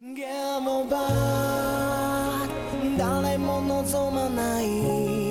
ゲームバー誰も望まない。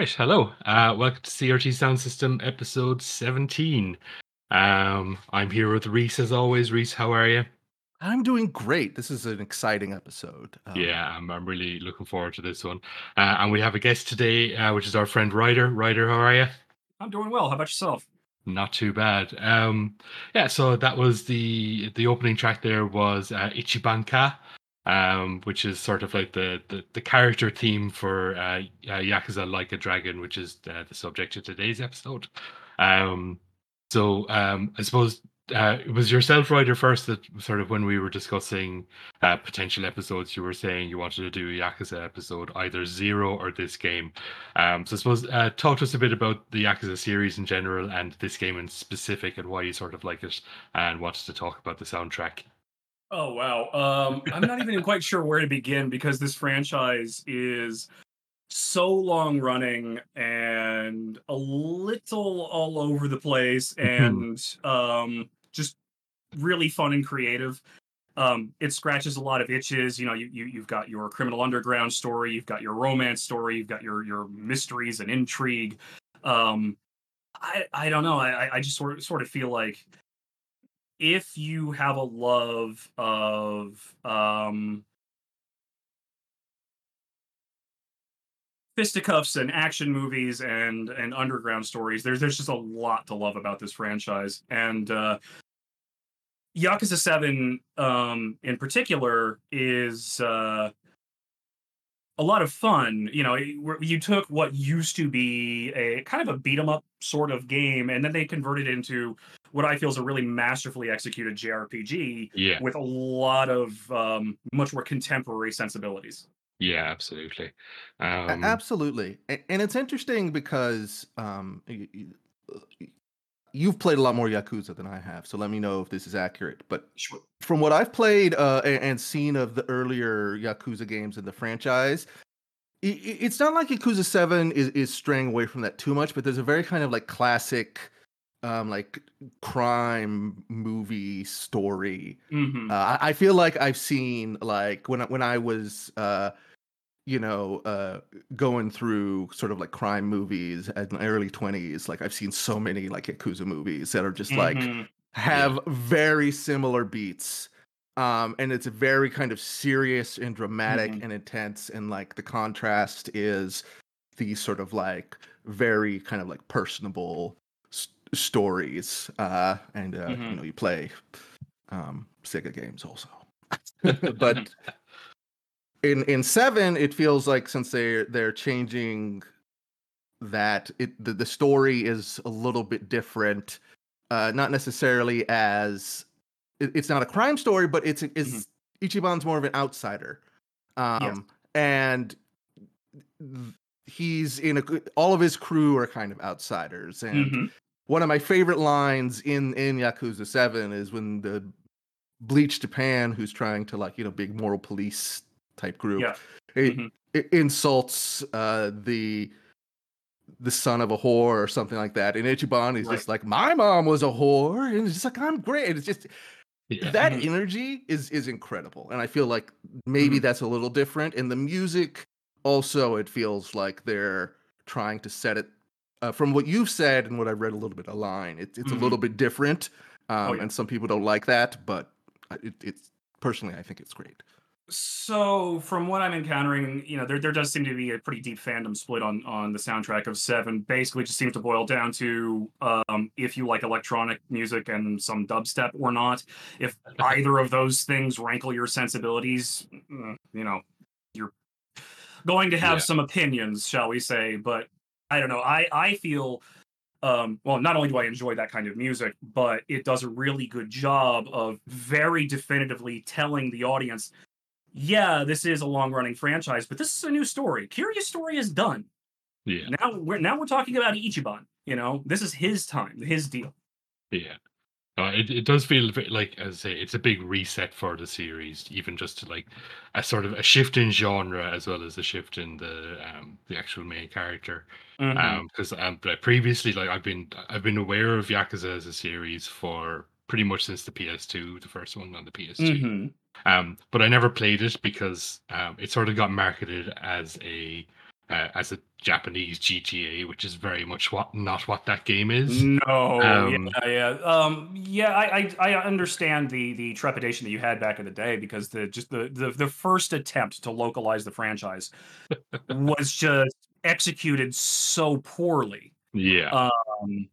All right, hello. Uh, welcome to CRT Sound System episode 17. Um, I'm here with Reese as always. Reese, how are you? I'm doing great. This is an exciting episode. Um, Yeah, I'm, I'm really looking forward to this one. Uh, and we have a guest today, uh, which is our friend Ryder. Ryder, how are you? I'm doing well. How about yourself? Not too bad. Um, yeah, so that was the the opening track. There was uh, Ichibanka, um, which is sort of like the the, the character theme for uh, uh, Yakuza Like a Dragon, which is uh, the subject of today's episode. Um, so um, I suppose uh, it was yourself, Ryder, first that sort of when we were discussing uh, potential episodes, you were saying you wanted to do a Yakuza episode, either Zero or this game. Um, so I suppose uh, talk to us a bit about the Yakuza series in general and this game in specific and why you sort of like it and wanted to talk about the soundtrack. Oh wow. Um, I'm not even quite sure where to begin because this franchise is so long running and a little all over the place and um, just really fun and creative. Um, it scratches a lot of itches. You know, you, you you've got your criminal underground story, you've got your romance story, you've got your your mysteries and intrigue. Um, I I don't know. I I just sort of sort of feel like if you have a love of um fisticuffs and action movies and and underground stories there's there's just a lot to love about this franchise and uh Yakuza 7 um in particular is uh a lot of fun. You know, you took what used to be a kind of a beat 'em up sort of game, and then they converted into what I feel is a really masterfully executed JRPG Yeah, with a lot of um, much more contemporary sensibilities. yeah, absolutely. Um, absolutely. And it's interesting because um, y- y- you've played a lot more Yakuza than I have. So let me know if this is accurate. But Sure. from what I've played uh, and seen of the earlier Yakuza games in the franchise, i- i- it's not like Yakuza 7 is, is straying away from that too much, but there's a very kind of like classic, um, like crime movie story hmm uh, I feel like I've seen like when I, when I was uh, you know uh, going through sort of like crime movies at my early twenties. Like I've seen so many like yakuza movies that are just like Mhm. have very similar beats. Um, and it's very kind of serious and dramatic Mhm. and intense, and like the contrast is these sort of like very kind of like personable stories. Uh, and uh, you Mhm. know, you play um, Sega games also. but in in seven, it feels like since they're they're changing that it the, the story is a little bit different. Uh, not necessarily as it, it's not a crime story, but it's it's Ichiban's more of an outsider, um, and th- he's in a all of his crew are kind of outsiders, and Mhm. One of my favorite lines in in Yakuza 7 is when the Bleach Japan who's trying to like, you know, big moral police type group Yeah. it, Mhm. it insults uh the the son of a whore or something like that. And Ichiban is Right. just like, My mom was a whore, and it's just like I'm great. It's just yeah. that Mhm. energy is is incredible and i feel like maybe Mhm. that's a little different and the music also it feels like they're trying to set it uh, from what you've said and what I've read a little bit online it, it's Mhm. a little bit different um, yeah. and some people don't like that but it, it's personally i think it's great So, from what I'm encountering, you know, there there does seem to be a pretty deep fandom split on on the soundtrack of Seven. Basically, just seems to boil down to um, if you like electronic music and some dubstep or not. If either of those things rankle your sensibilities, mm, you know, you're going to have Yeah. some opinions, shall we say? But I don't know. I I feel. Um, well, not only do I enjoy that kind of music, but it does a really good job of very definitively telling the audience yeah, this is a long running franchise, but this is a new story. Kiryu's Story is done. yeah. Now we're now we're talking about Ichiban. You know, this is his time, his deal. Yeah. Uh, it, it does feel a bit like, as I say, it's a big reset for the series, even just to like a sort of a shift in genre as well as a shift in the um, the actual main character. Mhm. Um, because um, previously, like I've been I've been aware of Yakuza as a series for pretty much since the PS2, the first one on the PS2. Mhm. Um, but I never played it because um, it sort of got marketed as a uh, as a Japanese GTA, which is very much what not what that game is. No, Um, yeah, yeah, um, yeah. I, I, I understand the the trepidation that you had back in the day because the just the the, the first attempt to localize the franchise was just executed so poorly Yeah, um,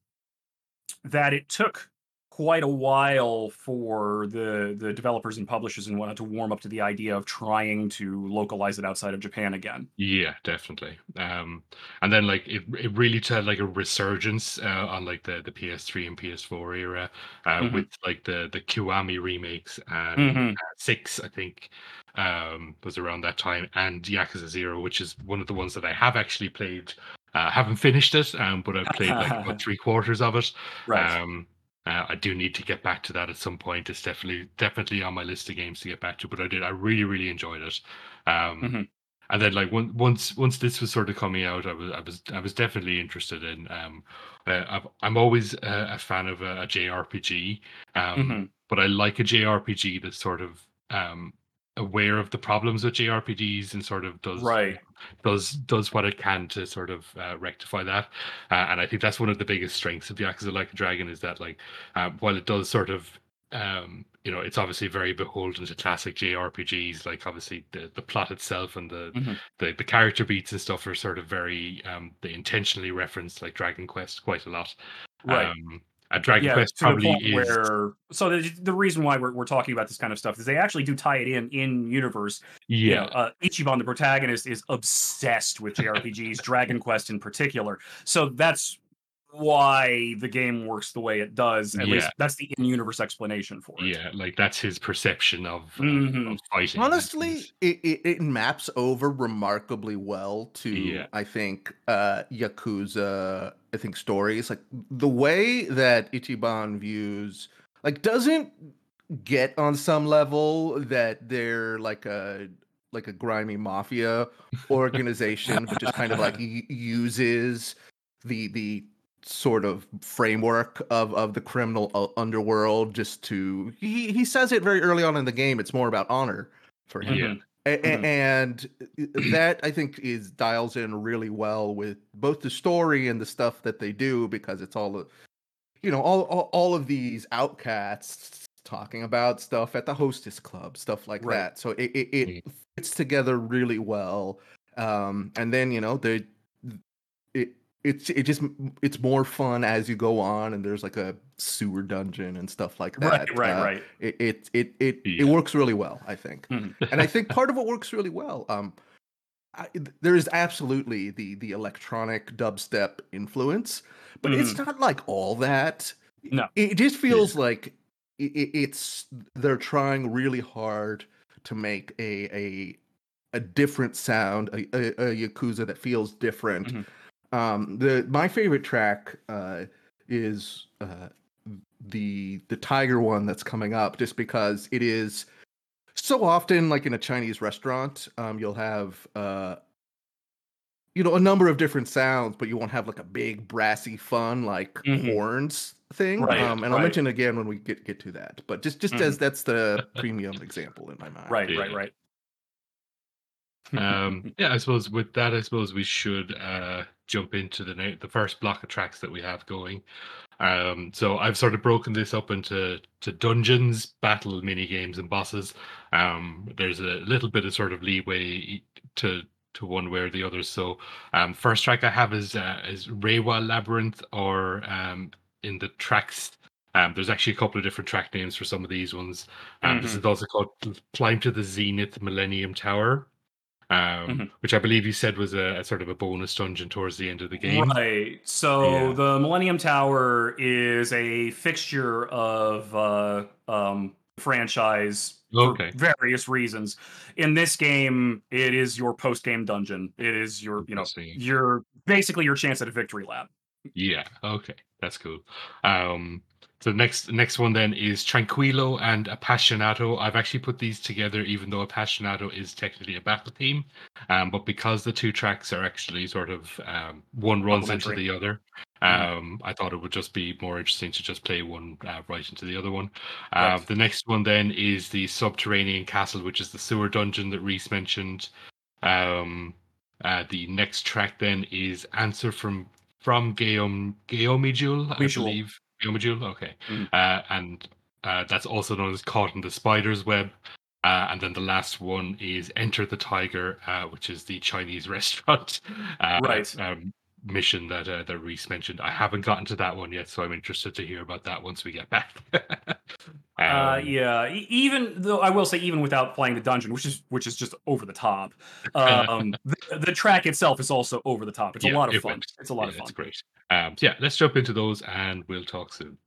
that it took quite a while for the the developers and publishers and whatnot to warm up to the idea of trying to localize it outside of Japan again. yeah, definitely. Um, and then like it, it really had like a resurgence uh, on like the the PS3 and PS4 era uh, Mhm. with like the the Kiwami remakes and Mhm. uh, six, I think, um, was around that time, and Yakuza Zero, which is one of the ones that I have actually played. Uh, haven't finished it, um, but I've played like about three quarters of it. Right. Um, uh, I do need to get back to that at some point. It's definitely definitely on my list of games to get back to. But I did. I really really enjoyed it. Um, Mhm. And then like one, once once this was sort of coming out, I was I was I was definitely interested in. Um, uh, I'm always a, a fan of a, a JRPG, um, Mhm. but I like a JRPG that's sort of um, aware of the problems with JRPGs and sort of does Right. does does what it can to sort of uh, rectify that. Uh, and I think that's one of the biggest strengths of Yakuza Like a Dragon is that like uh, while it does sort of um, you know it's obviously very beholden to classic JRPGs like obviously the, the plot itself and the, Mhm. the the character beats and stuff are sort of very um, they intentionally reference like Dragon Quest quite a lot. Right. Um, and Dragon yeah, Quest to the probably point is where so the, the reason why we're, we're talking about this kind of stuff is they actually do tie it in in universe. You yeah know, uh, Ichiban, the protagonist, is obsessed with JRPGs, Dragon Quest in particular. So that's why the game works the way it does. At least that's the in-universe explanation for it. yeah like that's his perception of, uh, Mhm. of fighting. Honestly, it, it, it maps over remarkably well to Yeah. I think uh Yakuza I think stories. Like the way that Ichiban views like doesn't get on some level that they're like a like a grimy mafia organization, but just kind of like uses the the sort of framework of of the criminal uh, underworld just to he he says it very early on in the game it's more about honor for him Yeah. A- a- Mhm. and uh, that i think is dials in really well with both the story and the stuff that they do because it's all the- you know all all, all of these outcasts talking about stuff at the hostess club stuff like Right. that so it it, it fits together really well um and then you know the it it's it just it's more fun as you go on and there's like a sewer dungeon and stuff like that Right, right, Uh, right. it it it it, Yeah. it works really well i think Mhm. and i think part of what works really well um I, there is absolutely the the electronic dubstep influence but it's not like all that No. it just feels like i i- it's they're trying really hard to make a a a different sound a, a, a yakuza that feels different Mhm. Um the my favorite track uh is uh the the tiger one that's coming up just because it is so often like in a chinese restaurant um you'll have uh you know a number of different sounds but you won't have like a big brassy fun like Mhm. horns thing Right, um and i'll mention again when we get get to that but just just Mhm. as that's the premium example in my mind Right, Yeah. right, right. um yeah i suppose with that i suppose we should uh jump into the na- the first block of tracks that we have going. Um so i've sort of broken this up into to dungeons battle mini games and bosses. Um there's a little bit of sort of leeway to to one way or the other. So um first track i have is uh, is Reiwa labyrinth or um in the tracks um, there's actually a couple of different track names for some of these ones. Um, This is also called Climb to the Zenith Millennium Tower, um, Mhm. which I believe you said was a, a sort of a bonus dungeon towards the end of the game. Right. So Yeah. the Millennium Tower is a fixture of uh, um, franchise for Okay. various reasons. In this game, it is your post game dungeon. It is your, you know, your basically your chance at a victory lap. Yeah. Okay. That's cool. Um, so next next one then is Tranquillo and Appassionato. I've actually put these together, even though Appassionato is technically a battle theme, um, but because the two tracks are actually sort of um, one runs into the other. Mhm. Um, I thought it would just be more interesting to just play one uh, right into the other one. Uh, Right. The next one then is the subterranean castle, which is the sewer dungeon that Reese mentioned. Um, Uh, the next track then is Answer from from Guillaume Guillaume Jewel, I believe. Jewel, okay. Mm. Uh, and uh, that's also known as Caught in the Spider's Web. Uh, and then the last one is Enter the Tiger, uh, which is the Chinese restaurant uh, Right. um, mission that uh, that Reese mentioned. I haven't gotten to that one yet, so I'm interested to hear about that once we get back. Uh, Um, yeah, e- even though I will say, even without playing the dungeon, which is which is just over the top, um, the, the track itself is also over the top. It's a lot of it fun. works. It's a lot yeah, of fun. It's great. Um, so yeah, let's jump into those and we'll talk soon.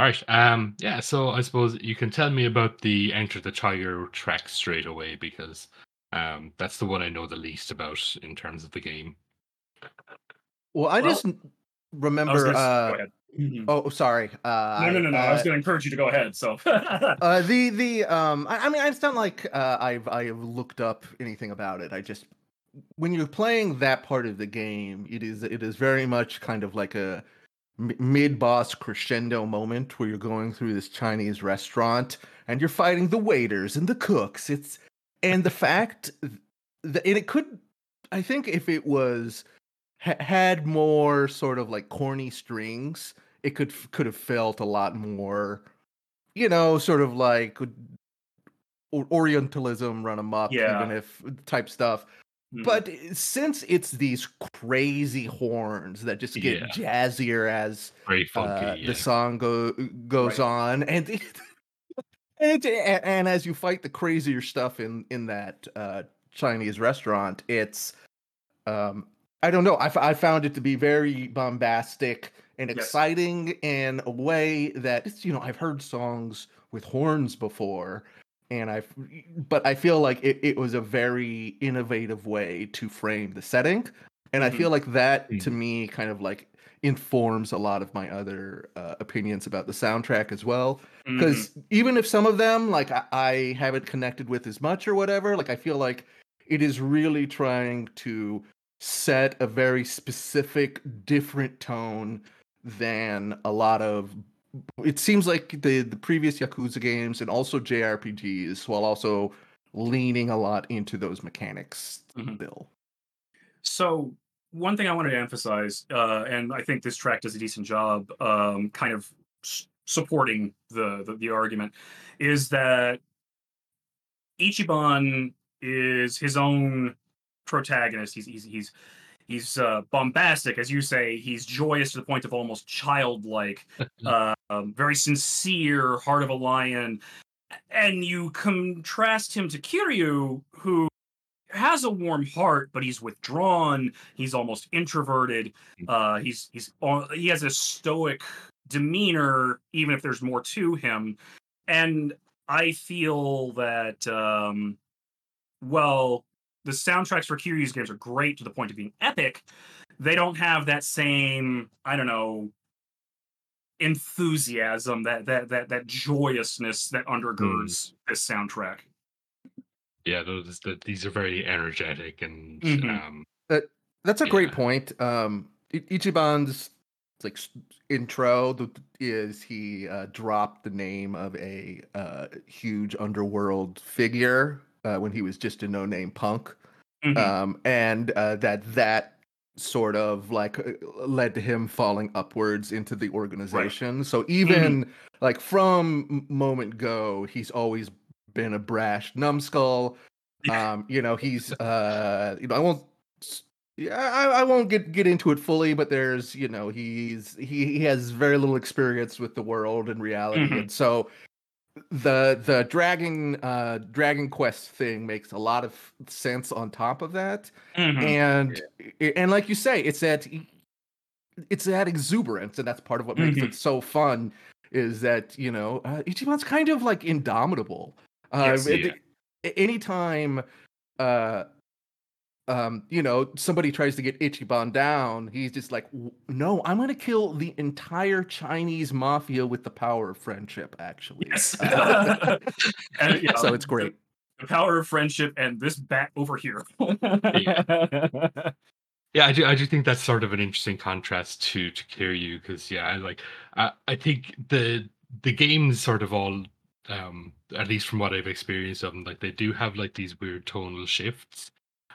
All right. Um. Yeah. So I suppose you can tell me about the Enter the Tiger track straight away because um that's the one I know the least about in terms of the game. Well, I Well, just n- I was remember. gonna Uh, go ahead. Mhm. oh, sorry. Uh, no, no, no, no. I was uh, going to encourage you to go ahead. So, Uh, the the um, I, I mean, it's not like uh, I've I've looked up anything about it. I just when you're playing that part of the game, it is it is very much kind of like a mid boss crescendo moment where you're going through this Chinese restaurant and you're fighting the waiters and the cooks. It's and the fact that and it could, I think, if it was ha- had more sort of like corny strings, it could could have felt a lot more you know, sort of like Orientalism run amok, Yeah. even if type stuff. Mhm. But since it's these crazy horns that just get Yeah. jazzier as funky. uh, yeah. the song go goes Right. on, and it, and, and and as you fight the crazier stuff in in that uh, Chinese restaurant, it's um, I don't know. I, f- I found it to be very bombastic and Yes. exciting in a way that it's, you know I've heard songs with horns before, and I've but I feel like it, it was a very innovative way to frame the setting, and I Mhm. feel like that to Mhm. me kind of like informs a lot of my other uh, opinions about the soundtrack as well because even if some of them like I, I haven't connected with as much or whatever like i feel like it is really trying to set a very specific different tone than a lot of it seems like the the previous yakuza games and also jrpgs while also leaning a lot into those mechanics Mhm. still So one thing I wanted to emphasize, uh, and I think this track does a decent job, um, kind of s- supporting the, the the argument, is that Ichiban is his own protagonist. He's he's he's he's uh, bombastic, as you say. He's joyous to the point of almost childlike, uh, um, very sincere, heart of a lion. And you contrast him to Kiryu, who has a warm heart, but he's withdrawn. He's almost introverted. Uh, he's he's uh, he has a stoic demeanor, even if there's more to him. And I feel that um, well, the soundtracks for Kiryu's games are great to the point of being epic. They don't have that same I don't know enthusiasm that that that that joyousness that undergirds this soundtrack. yeah, those that these are very energetic and Mhm. um That's a great point. Um, Ichiban's like intro th- is he uh, dropped the name of a uh, huge underworld figure uh, when he was just a no-name punk, Mhm. um, and uh, that that sort of like uh, led to him falling upwards into the organization. So even like from moment go, he's always been a brash numbskull. Yeah. Um, you know, he's uh, you know, I won't. Yeah, I, I won't get get into it fully, but there's you know he's he, he has very little experience with the world and reality, Mhm. and so the the dragon uh dragon quest thing makes a lot of sense on top of that Mhm. and i- and like you say it's that it's that exuberance and that's part of what makes Mhm. it so fun is that you know uh, ichiban's kind of like indomitable uh Yes, yeah. anytime uh um you know somebody tries to get ichiban down he's just like no i'm gonna kill the entire chinese mafia with the power of friendship actually Yes. Uh, And, yeah, so it's great The power of friendship and this bat over here. Yeah, I do. I do think that's sort of an interesting contrast to to Kiryu because yeah, I like I I think the the games sort of all um at least from what I've experienced of them, like they do have like these weird tonal shifts.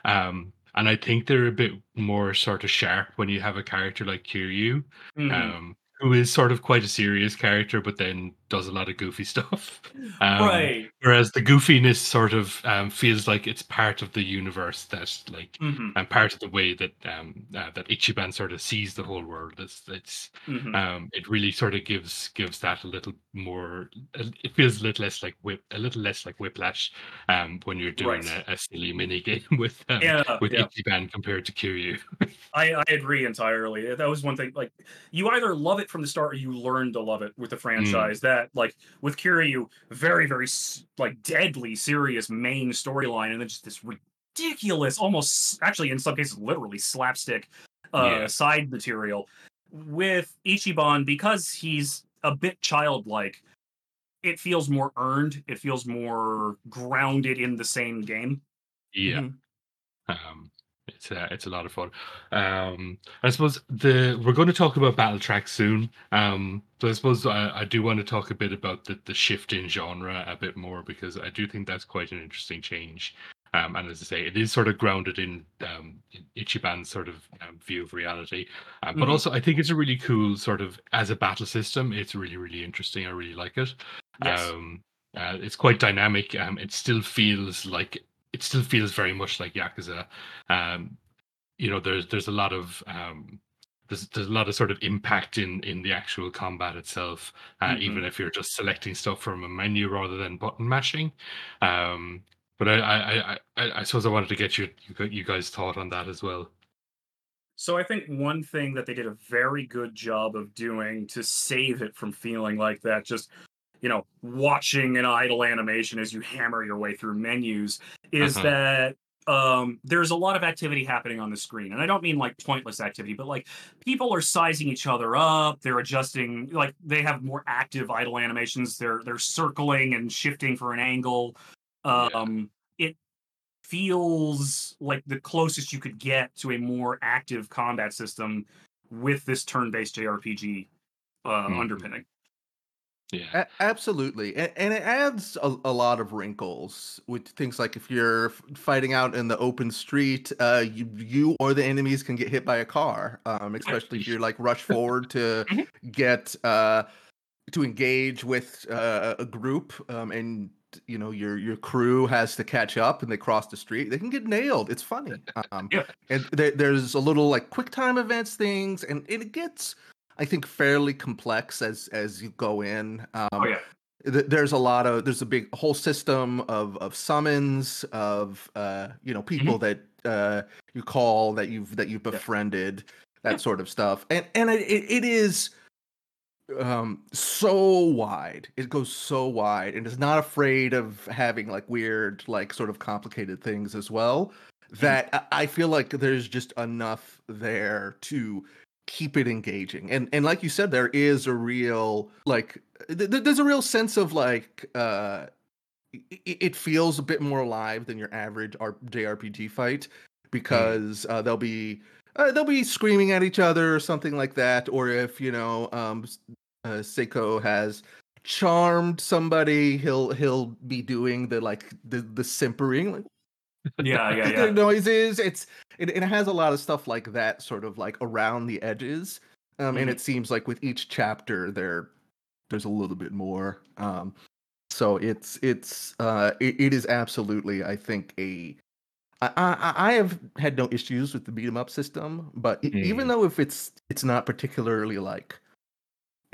Um and I think they're a bit more sort of sharp when you have a character like Kiryu, Mhm. um, who is sort of quite a serious character, but then does a lot of goofy stuff. Um, right. Whereas the goofiness sort of um, feels like it's part of the universe that like Mhm. and part of the way that um uh, that Ichiban sort of sees the whole world. It's it's Mhm. um it really sort of gives gives that a little more. It feels a little less like whip, a little less like whiplash, um when you're doing Right. a, a silly mini game with um, Yeah, with yeah. Ichiban compared to Kiryu. I, I agree entirely. That was one thing. Like, you either love it it from the start, or you learn to love it with the franchise. That like with Kiryu, very very like deadly serious main storyline, and then just this ridiculous, almost actually in some cases literally slapstick uh, Yeah. side material. With Ichiban, because he's a bit childlike, it feels more earned. It feels more grounded in the same game. Yeah. Mhm. Um, it's uh, it's a lot of fun. Um, I suppose the we're going to talk about battle tracks soon. Um, so I suppose I, I do want to talk a bit about the, the shift in genre a bit more because I do think that's quite an interesting change. Um, and as I say, it is sort of grounded in um, in Ichiban's sort of um, view of reality. Um, but Mhm. also, I think it's a really cool sort of as a battle system. It's really really interesting. I really like it. Yes. Um, uh, it's quite dynamic. Um, it still feels like it still feels very much like Yakuza. Um, you know, there's there's a lot of um, there's there's a lot of sort of impact in in the actual combat itself. Uh, Even if you're just selecting stuff from a menu rather than button mashing. Um, but I I, I I suppose I wanted to get your you you guys thought on that as well. So I think one thing that they did a very good job of doing to save it from feeling like that, just you know, watching an idle animation as you hammer your way through menus, is Uh-huh. that um there's a lot of activity happening on the screen and i don't mean like pointless activity but like people are sizing each other up they're adjusting like they have more active idle animations they're they're circling and shifting for an angle Yeah. um it feels like the closest you could get to a more active combat system with this turn-based JRPG uh, Mhm. underpinning. Yeah. A- absolutely, and, and it adds a, a lot of wrinkles with things like if you're fighting out in the open street, uh, you you or the enemies can get hit by a car, um, especially if you're like rush forward to Mhm. get uh, to engage with uh, a group, um, and you know your your crew has to catch up and they cross the street. They can get nailed. It's funny, um, Yeah. and there, there's a little like quick time events things, and it gets. I think fairly complex as as you go in. Um, Oh yeah, th- there's a lot of there's a big whole system of of summons of uh you know people that uh you call that you've that you've befriended that Yeah. sort of stuff. And and it, it, is um so wide. It goes so wide and is not afraid of having like weird like sort of complicated things as well that I- I feel like there's just enough there to keep it engaging. And and like you said there is a real like th- th- there's a real sense of like uh i- i- it feels a bit more alive than your average R- JRPG fight because uh, they'll be uh, they'll be screaming at each other or something like that. Or if you know um uh, Saeko has charmed somebody he'll he'll be doing the like the the simpering like yeah, yeah, the yeah. noises. It's it, it has a lot of stuff like that, sort of like around the edges. Um, and Mhm. it seems like with each chapter, there there's a little bit more. Um, so it's it's uh, it, it is absolutely, I think, a I, I I have had no issues with the beat 'em up system, but e- even Mm. though if it's it's not particularly like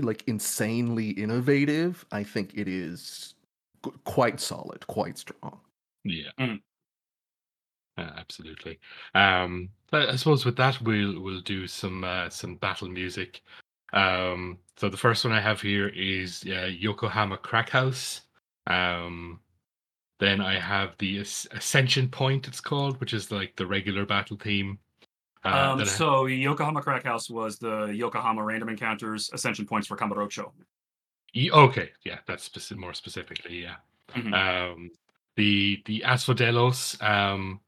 like insanely innovative, I think it is qu- quite solid, quite strong. Yeah. Mm. Uh, absolutely. Um, I suppose with that we'll we'll do some uh, some battle music. Um, so the first one I have here is uh, Yokohama Crack House. Um, then I have the As- Ascension Point. It's called, which is like the regular battle theme. Uh, Um, I- so Yokohama Crack House was the Yokohama random encounters ascension points for Kamurocho. Ye- okay, yeah, that's speci- more specifically, yeah. Mhm. Um, the the Asphodelos. Um,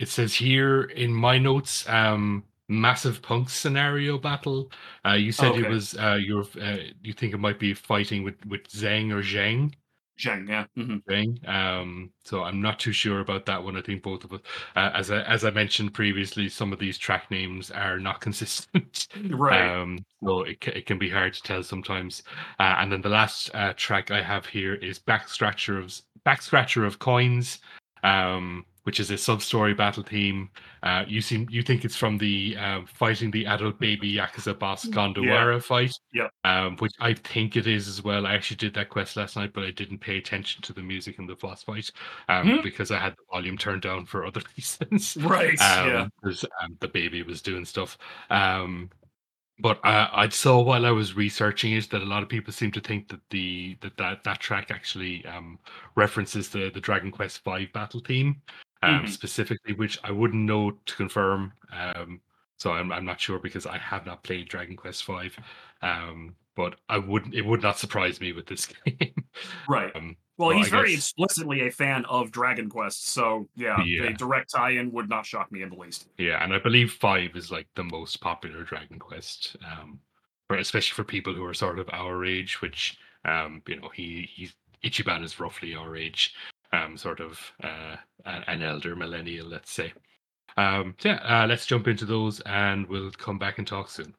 it says here in my notes, um, massive punk scenario battle. Uh, you said it was uh, you're uh, you think it might be fighting with with Zhang or Zheng. Zheng, yeah. mhm. Zheng. Um, so I'm not too sure about that one. I think both of us, uh, as I as I mentioned previously, some of these track names are not consistent. Right. Um, so it, it can be hard to tell sometimes. Uh, and then the last uh, track I have here is Back Scratcher of Back Scratcher of Coins, um, which is a sub story battle theme. Uh, you seem you think it's from the uh, fighting the adult baby Yakuza boss Gondawara fight. Yeah. Um, which I think it is as well. I actually did that quest last night, but I didn't pay attention to the music in the boss fight um, Hmm. because I had the volume turned down for other reasons Right. yeah. um, 'cause, um, the baby was doing stuff. Um, but uh, I saw while I was researching it that a lot of people seem to think that the that that, that track actually um, references the the Dragon Quest V battle theme um, Mhm. specifically, which I wouldn't know to confirm. Um, so I'm I'm not sure because I have not played Dragon Quest V. Um, but I wouldn't. It would not surprise me with this game. Right. Um, Well, he's very explicitly a fan of Dragon Quest, so yeah, Yeah. a direct tie-in would not shock me in the least. Yeah, and I believe five is like the most popular Dragon Quest, um, for especially for people who are sort of our age, which um, you know, he he's Ichiban is roughly our age, um, sort of uh, an, elder millennial, let's say. Um, so yeah, uh, let's jump into those, and we'll come back and talk soon.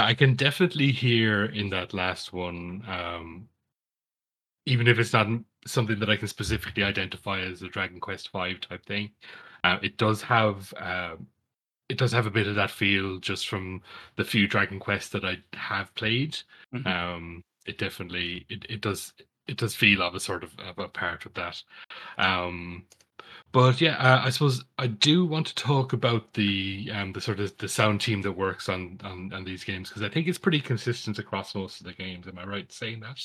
Yeah, I can definitely hear in that last one, um, even if it's not something that I can specifically identify as a Dragon Quest Five type thing. Uh, it does have um, it does have a bit of that feel just from the few Dragon Quests that I have played. Mhm. Um, it definitely it, it does it does feel of a sort of, of a part of that. Um, but yeah, uh, I suppose I do want to talk about the um, the sort of the sound team that works on on, on these games because I think it's pretty consistent across most of the games. Am I right saying that?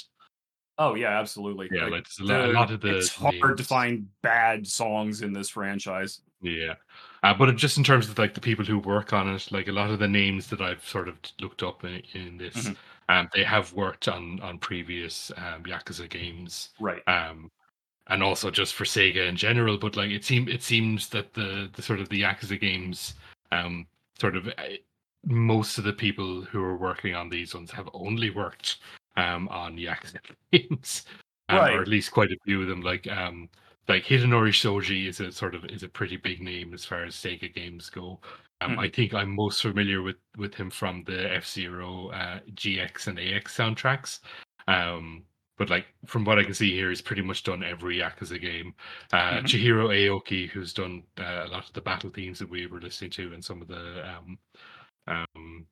Oh yeah, absolutely. Yeah, like, a, lot, a lot of the it's hard to find bad songs in this franchise. Yeah, uh, but just in terms of like the people who work on it, like a lot of the names that I've sort of looked up in, in this, Mhm. um, they have worked on on previous um, Yakuza games, Right. um, and also just for Sega in general. But like it seems it seems that the the sort of the Yakuza games, um, sort of uh, most of the people who are working on these ones have only worked um on Yakuza games, um, Right. or at least quite a few of them. Like um like Hidenori Shoji is a sort of is a pretty big name as far as Sega games go. Um, I think I'm most familiar with with him from the F Zero uh, GX and AX soundtracks. Um, but like from what I can see here, he's pretty much done every Yakuza game. Uh, Mhm. Chihiro Aoki, who's done uh, a lot of the battle themes that we were listening to, and some of the um, um,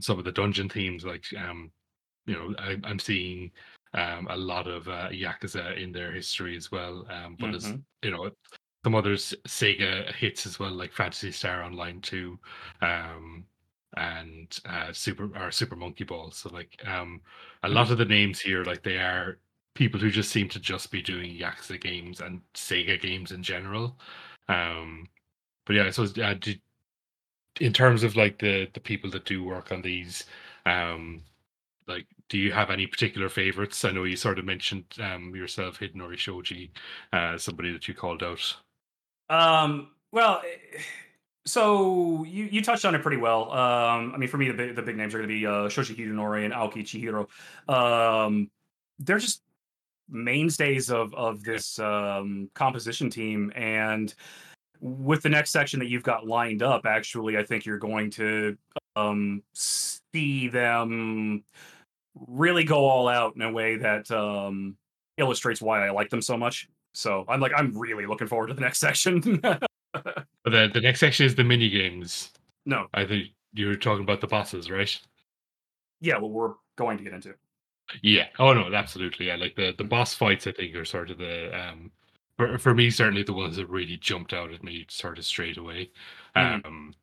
some of the dungeon themes, like um, you know, I, I'm seeing um, a lot of uh, Yakuza in their history as well. Um, but as Mhm. you know, some others Sega hits as well, like Phantasy Star Online 2, um, and uh, Super or Super Monkey Ball. So like um, a lot of the names here, like they are people who just seem to just be doing Yakuza games and Sega games in general. Um, but yeah, so uh, did, in terms of like the the people that do work on these, um, like do you have any particular favorites? I know you sort of mentioned um yourself, Hidenori Shoji, uh, somebody that you called out. Um, well, eh, so you, you touched on it pretty well. Um, I mean, for me, the big, the big names are going to be uh, Shoji Hidenori and Aoki Chihiro. Um, they're just mainstays of of this um, composition team, and with the next section that you've got lined up, actually, I think you're going to um, see them really go all out in a way that um, illustrates why I like them so much. So I'm like, I'm really looking forward to the next section. But the the next section is the mini games. no, I think you were talking about the bosses, right? yeah, well, we're going to get into. Yeah. Oh no, absolutely. Yeah. Like the the boss fights, I think are sort of the um for for me certainly the ones that really jumped out at me sort of straight away. Mhm. Um,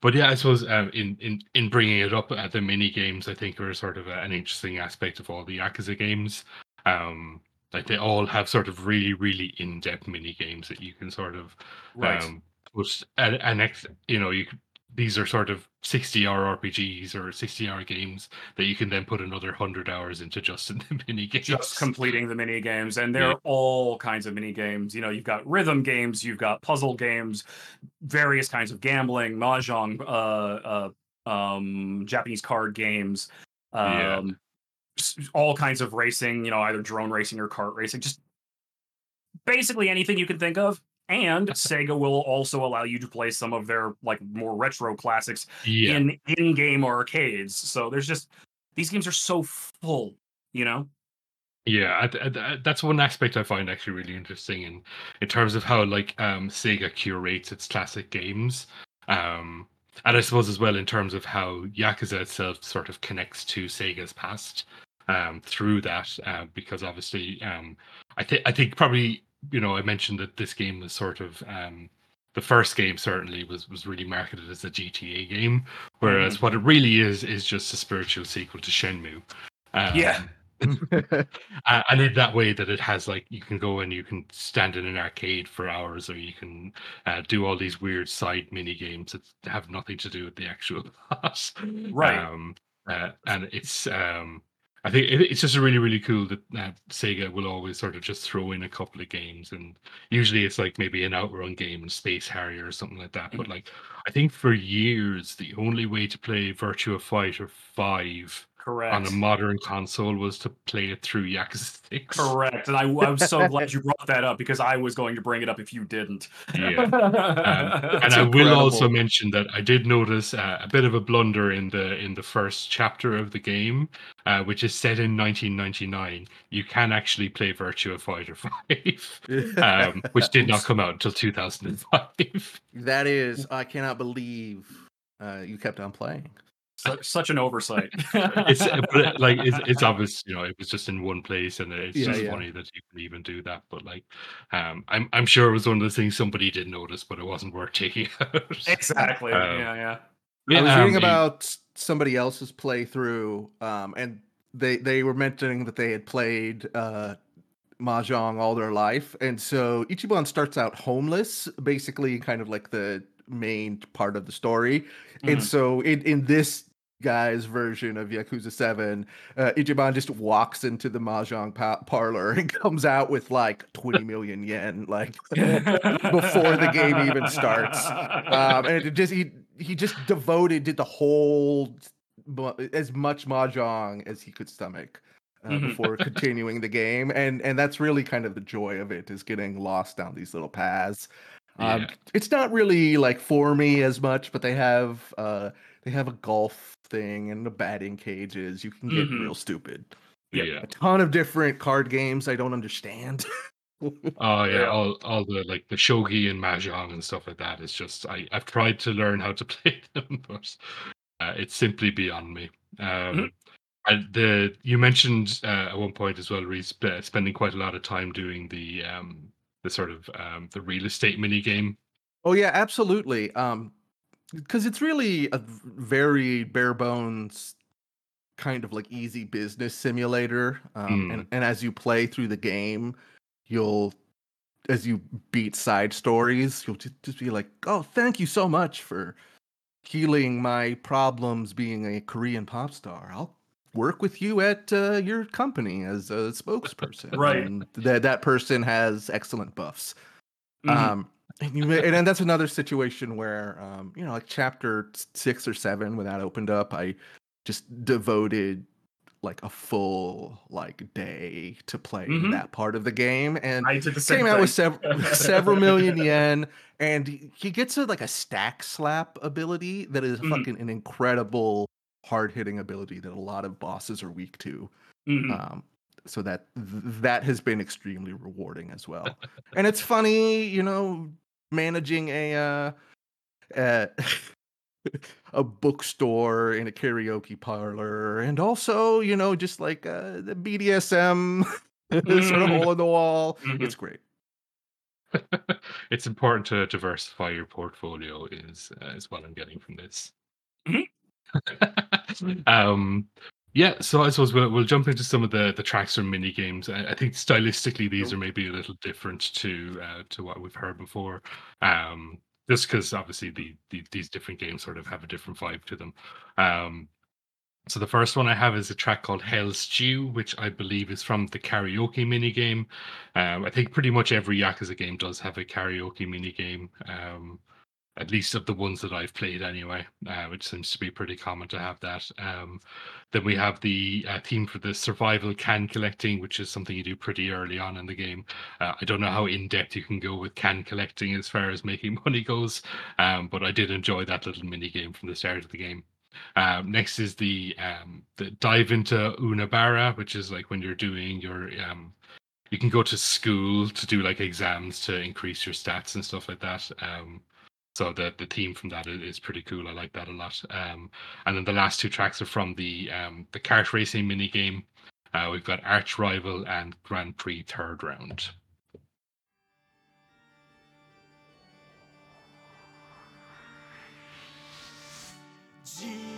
but yeah, I suppose um, in in in bringing it up at the mini games, I think are sort of a, an interesting aspect of all the Yakuza games. Um, like they all have sort of really really in depth mini games that you can sort of Right. um, put an, an ex, you know you these are sort of 60 hour RPGs or 60 hour games that you can then put another 100 hours into just in the mini games. just completing the mini games and there are all kinds of mini games you know you've got rhythm games you've got puzzle games various kinds of gambling mahjong uh, uh um japanese card games um Yeah. All kinds of racing you know either drone racing or kart racing just basically anything you can think of and sega will also allow you to play some of their like more retro classics yeah. in in-game arcades so there's just these games are so full you know Yeah, I, I, I- that's one aspect I find actually really interesting in in terms of how like um Sega curates its classic games. Um and I suppose as well in terms of how Yakuza itself sort of connects to Sega's past um through that uh, because obviously um I think I think probably you know I mentioned that this game was sort of um the first game certainly was was really marketed as a GTA game whereas what it really is is just a spiritual sequel to Shenmue. Um, Yeah. uh, and in that way that it has like you can go and you can stand in an arcade for hours or you can uh, do all these weird side mini games that have nothing to do with the actual plot Right. um, uh, and it's um, i think it's just really really cool that uh, sega will always sort of just throw in a couple of games and usually it's like maybe an outrun game and space harrier or something like that but like i think for years the only way to play virtua fighter 5 Correct. on a modern console was to play it through Yakuza 6. Correct. And I, I was so glad you brought that up because I was going to bring it up if you didn't. Yeah. Um, and That's I will also mention that I did notice uh, a bit of a blunder in the in the first chapter of the game, uh, which is set in 1999. You can actually play Virtua Fighter 5, um, which did not come out until 2005. that is, I cannot believe uh, you kept on playing. Su- such an oversight. it's but it, like it's, it's obvious, you know, it was just in one place, and it's Yeah, just yeah. funny that you can even do that. But like, um, I'm I'm sure it was one of the things somebody did notice, but it wasn't worth taking out. exactly. Um, yeah, yeah. I was Um, reading it- about s- somebody else's playthrough, um, and they they were mentioning that they had played uh, mahjong all their life, and so Ichiban starts out homeless, basically, kind of like the main part of the story. And Mhm. so in in this guy's version of Yakuza Seven, uh, Ichiban just walks into the mahjong pa- parlor and comes out with like twenty million yen, like before the game even starts. um, and it just he he just devoted did the whole as much mahjong as he could stomach uh, Mhm. before continuing the game, and and that's really kind of the joy of it is getting lost down these little paths. Um, Yeah. It's not really like for me as much, but they have uh, they have a golf thing and the batting cages. You can get Mhm. real stupid. Yeah. yeah. A ton of different card games I don't understand. Oh yeah, Yeah. all all the like the shogi and mahjong and stuff like that is just I I've tried to learn how to play them, but uh, it's simply beyond me. Um, Mhm. and the you mentioned uh, at one point as well, Reese, sp- spending quite a lot of time doing the um the sort of um the real estate mini game. Oh yeah, absolutely. Um, because it's really a very bare bones kind of like easy business simulator. Um, and and as you play through the game, you'll as you beat side stories, you'll just, just be like, "Oh, thank you so much for healing my problems being a Korean pop star. I'll work with you at uh, your company as a spokesperson." Right. And that that person has excellent buffs. Mhm. Um, and, you, and then that's another situation where, um, you know, like chapter six or seven, when that opened up, I just devoted like a full like day to playing Mhm. that part of the game, and I did the same came out thing. with several several million yen, and he- gets a like a stack slap ability that is Mhm. fucking an incredible hard hitting ability that a lot of bosses are weak to Mhm. um, so that th- that has been extremely rewarding as well and it's funny you know managing a uh, uh a bookstore in a karaoke parlor and also you know just like uh, the bdsm sort of hole in the wall Mhm. it's great it's important to diversify your portfolio is uh, is what I'm getting from this. um yeah, so I suppose we'll, we'll jump into some of the the tracks from mini games. I, I think stylistically these are maybe a little different to uh, to what we've heard before. Um just because obviously the, the these different games sort of have a different vibe to them. Um so the first one I have is a track called Hell Stew, which I believe is from the karaoke mini game. Um, I think pretty much every Yakuza game does have a karaoke mini game, um, at least of the ones that I've played anyway, uh, which seems to be pretty common to have that. Um, then we have the uh, theme for the survival can collecting, which is something you do pretty early on in the game. Uh, I don't know how in depth you can go with can collecting as far as making money goes, um, but I did enjoy that little mini game from the start of the game. Um, next is the um, the dive into Ounabara, which is like when you're doing your um, you can go to school to do like exams to increase your stats and stuff like that. Um, so the the theme from that is, pretty cool. I like that a lot. Um, and then the last two tracks are from the um, the kart racing mini game. Uh, we've got Arch Rival and Grand Prix Third Round. 地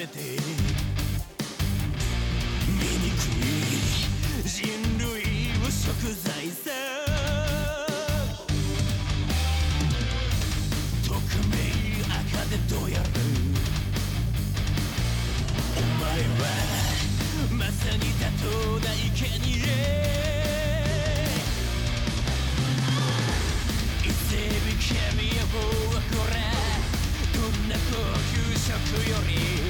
べて醜い人類を食材さ。匿名赤でどうやる。お前はまさに妥当な生贄。君はこれどんな高級食より。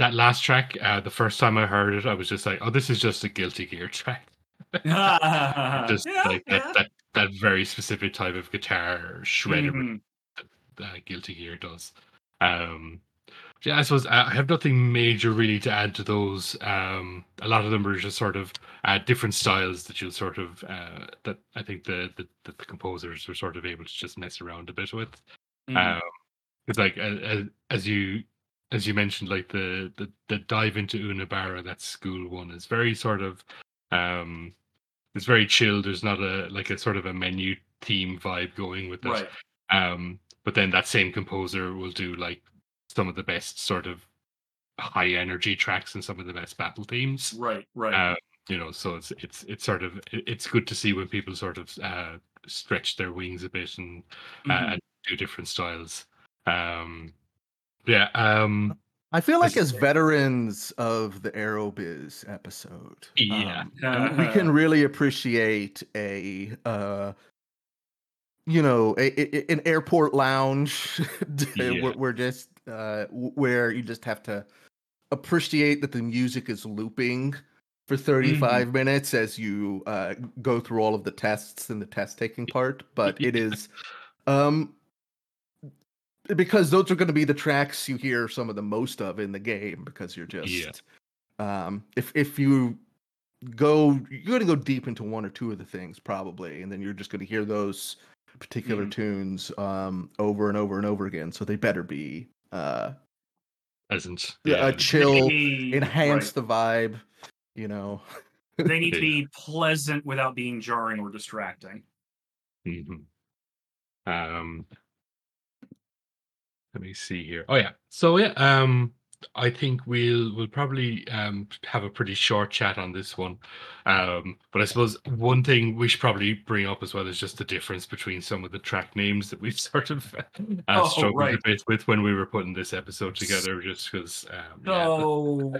that last track, uh, the first time I heard it, I was just like, "Oh, this is just a Guilty Gear track." just Yeah, like yeah. that, that that very specific type of guitar shredder Mhm. uh, Guilty Gear does. Um, yeah, I suppose uh, I have nothing major really to add to those. Um, a lot of them are just sort of uh, different styles that you'll sort of uh, that I think the, the the the composers are sort of able to just mess around a bit with. Mhm. Um, it's like as, as you as you mentioned, like the the the dive into Ounabara, that school one is very sort of um, it's very chill. There's not a like a sort of a menu theme vibe going with it. right. Um, but then that same composer will do like some of the best sort of high energy tracks and some of the best battle themes. Right. Right. Uh, you know, so it's it's it's sort of it's good to see when people sort of uh, stretch their wings a bit and uh, Mhm. and do different styles. Um, yeah. Um, I feel like as veterans of the Aerobiz episode, Yeah. um, we can really appreciate a uh you know a, a- an airport lounge Yeah. where, where just uh where you just have to appreciate that the music is looping for 35 minutes as you uh go through all of the tests and the test taking part but it is um because those are going to be the tracks you hear some of the most of in the game because you're just Yeah. um if if you go you're going to go deep into one or two of the things probably and then you're just going to hear those particular Mhm. tunes um over and over and over again so they better be uh isn't yeah. a chill They- enhance right. the vibe you know They need to be pleasant without being jarring or distracting. Mhm. Um, let me see here. Oh yeah. So yeah, um, I think we'll we'll probably um have a pretty short chat on this one. Um, but I suppose one thing we should probably bring up as well is just the difference between some of the track names that we've sort of uh, Oh, struggled right. a bit with when we were putting this episode together, just because. Um, yeah,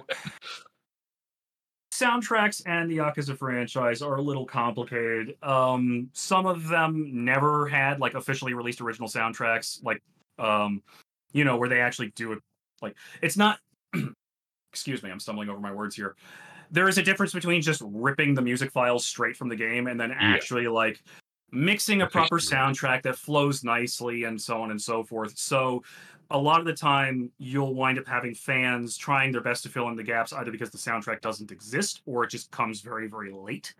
soundtracks and the Yakuza franchise are a little complicated. Um, some of them never had like officially released original soundtracks, like um, you know, where they actually do it. Like it's not. excuse me, I'm stumbling over my words here. There is a difference between just ripping the music files straight from the game and then actually like mixing a proper soundtrack that flows nicely and so on and so forth. So a lot of the time you'll wind up having fans trying their best to fill in the gaps either because the soundtrack doesn't exist or it just comes very very late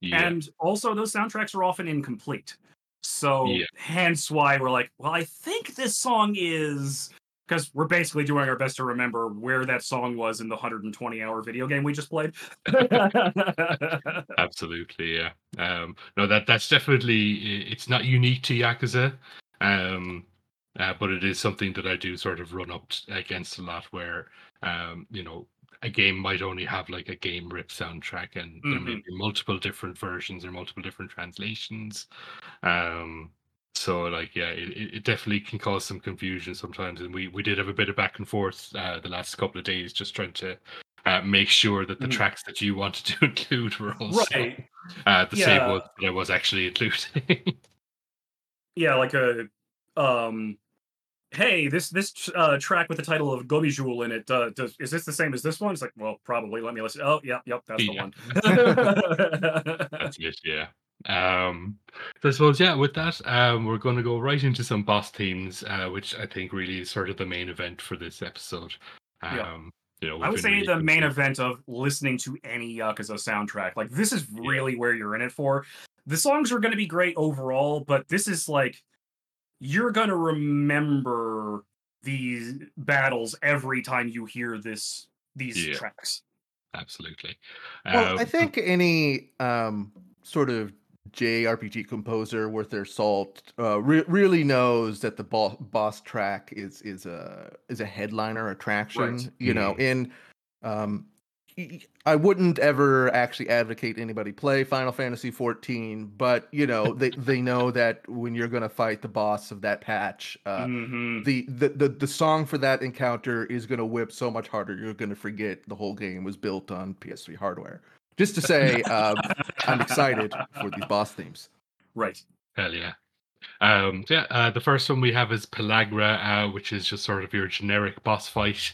yeah, and also those soundtracks are often incomplete so Yeah. hence why we're like well i think this song is because we're basically doing our best to remember where that song was in the 120 hour video game we just played absolutely yeah um no that that's definitely it's not unique to yakuza um uh, but it is something that i do sort of run up against a lot where um you know a game might only have like a game rip soundtrack and there may Mhm. be multiple different versions or multiple different translations um so like yeah it, it it definitely can cause some confusion sometimes and we we did have a bit of back and forth uh, the last couple of days just trying to uh, make sure that the Mhm. tracks that you wanted to include were also right uh, the same Yeah. ones that I was actually including. yeah like a um hey this this uh track with the title of Geomijul in it uh does is this the same as this one it's like well probably let me listen oh yep yep that's Yeah. the one That's it, yeah. Um, so I suppose, yeah, with that, um, we're going to go right into some boss themes, uh, which I think really is sort of the main event for this episode. Um, Yeah. you know, I would say really the main event of listening to any Yakuza soundtrack. Like this is really where you're in it for. The songs are going to be great overall, but this is like you're going to remember these battles every time you hear this these Yeah. tracks. Absolutely. Well, I Um, think any um, sort of JRPG composer worth their salt uh, re- really knows that the boss, boss track is is a is a headliner attraction. Right. You know, in um, y- I wouldn't ever actually advocate anybody play Final Fantasy 14, but you know they they know that when you're going to fight the boss of that patch, uh, Mhm. the, the the the song for that encounter is going to whip so much harder you're going to forget the whole game was built on PS3 hardware. Just to say, um, I'm excited for these boss themes. Right. Hell yeah. Um, yeah, uh, the first one we have is Pellagra, uh, which is just sort of your generic boss fight.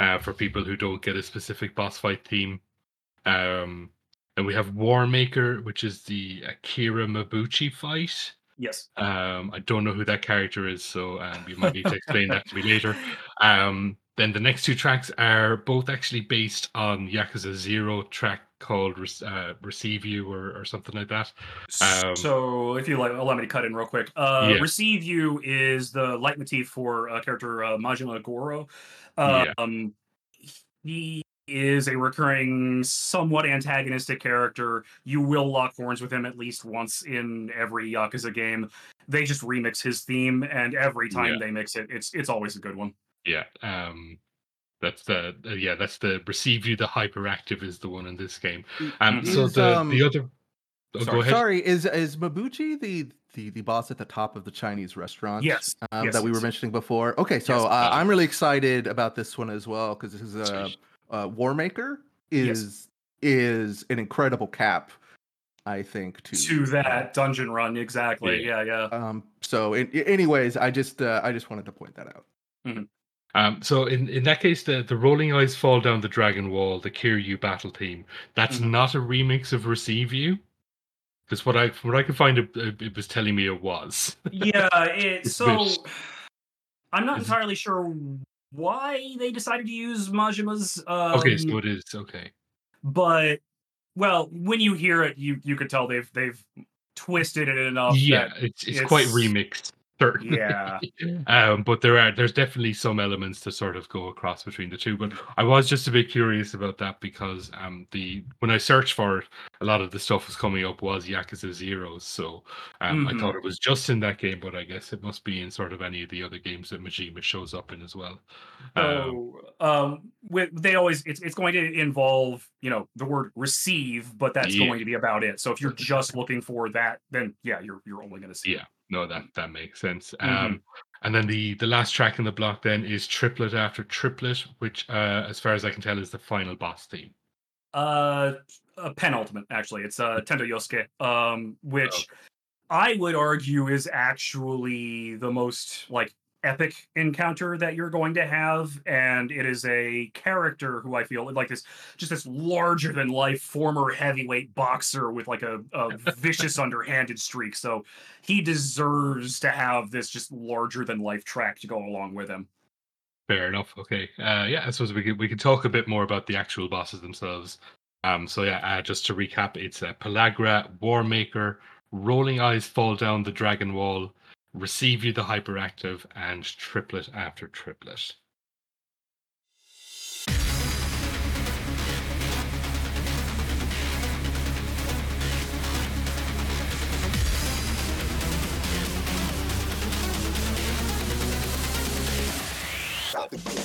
Uh, for people who don't get a specific boss fight theme. Um, and we have Warmaker, which is the Akira Mabuchi fight. Yes. Um, I don't know who that character is, so um, you might need to explain that to me later. Um, then the next two tracks are both actually based on Yakuza Zero track called uh, "Receive You" or, or something like that. Um, so, if you like, allow me to cut in real quick. Uh, Yeah. Receive you is the leitmotif for uh, character uh, Majima Goro. Yeah. Um, He is a recurring, somewhat antagonistic character. You will lock horns with him at least once in every Yakuza game. They just remix his theme, and every time Yeah. they mix it, it's it's always a good one. Yeah. Um, that's the uh, yeah. That's the "Receive You." The hyperactive is the one in this game. Um, so the um, the other. Oh, sorry, go ahead. sorry, is is Mabuchi the, the the boss at the top of the Chinese restaurant? Yes, um, yes, that we were mentioning before. Okay, so Yes. uh, I'm really excited about this one as well because this is a Sweet. uh, Warmaker Yes. is is an incredible cap, I think. To To that dungeon run, exactly. Yeah. Yeah, yeah. Um. So, in, anyways, I just uh, I just wanted to point that out. Um, so in, in that case, the, the rolling eyes fall down the dragon wall, the Kiryu battle theme. That's Mhm. not a remix of Receive You. Because what I from what I could find, it, it was telling me it was. yeah it It's so i'm not entirely sure why they decided to use majima's um, okay, so it is okay. but well when you hear it you you could tell they've they've twisted it enough yeah, that- it's, it's quite remixed. Certainly. yeah um, but there are there's definitely some elements to sort of go across between the two. But I was just a bit curious about that because um the when I searched for it, a lot of the stuff was coming up was Yakuza Zeros. So um, I Mhm. thought it was just in that game, but I guess it must be in sort of any of the other games that Majima shows up in as well. Um, so um with, they always it's, it's going to involve you know the word receive but that's Yeah. going to be about it so if you're just looking for that then yeah you're you're only going to see it. No, that that makes sense. Mhm. Um, and then the the last track in the block then is Triplet after Triplet, which, uh, as far as I can tell, is the final boss theme. Uh, a penultimate actually. It's uh Tendo Yosuke, um, which Okay. I would argue is actually the most like epic encounter that you're going to have, and it is a character who I feel like this just this larger than life former heavyweight boxer with like a, a vicious underhanded streak. So he deserves to have this just larger than life track to go along with him. Fair enough. Okay. Uh, yeah, I suppose we could we could talk a bit more about the actual bosses themselves. Um, so yeah, uh, just to recap, it's uh, Pellagra, Warmaker, Rolling Eyes Fall Down the Dragon Wall, receive you the hyperactive, and triplet after triplet. Stop.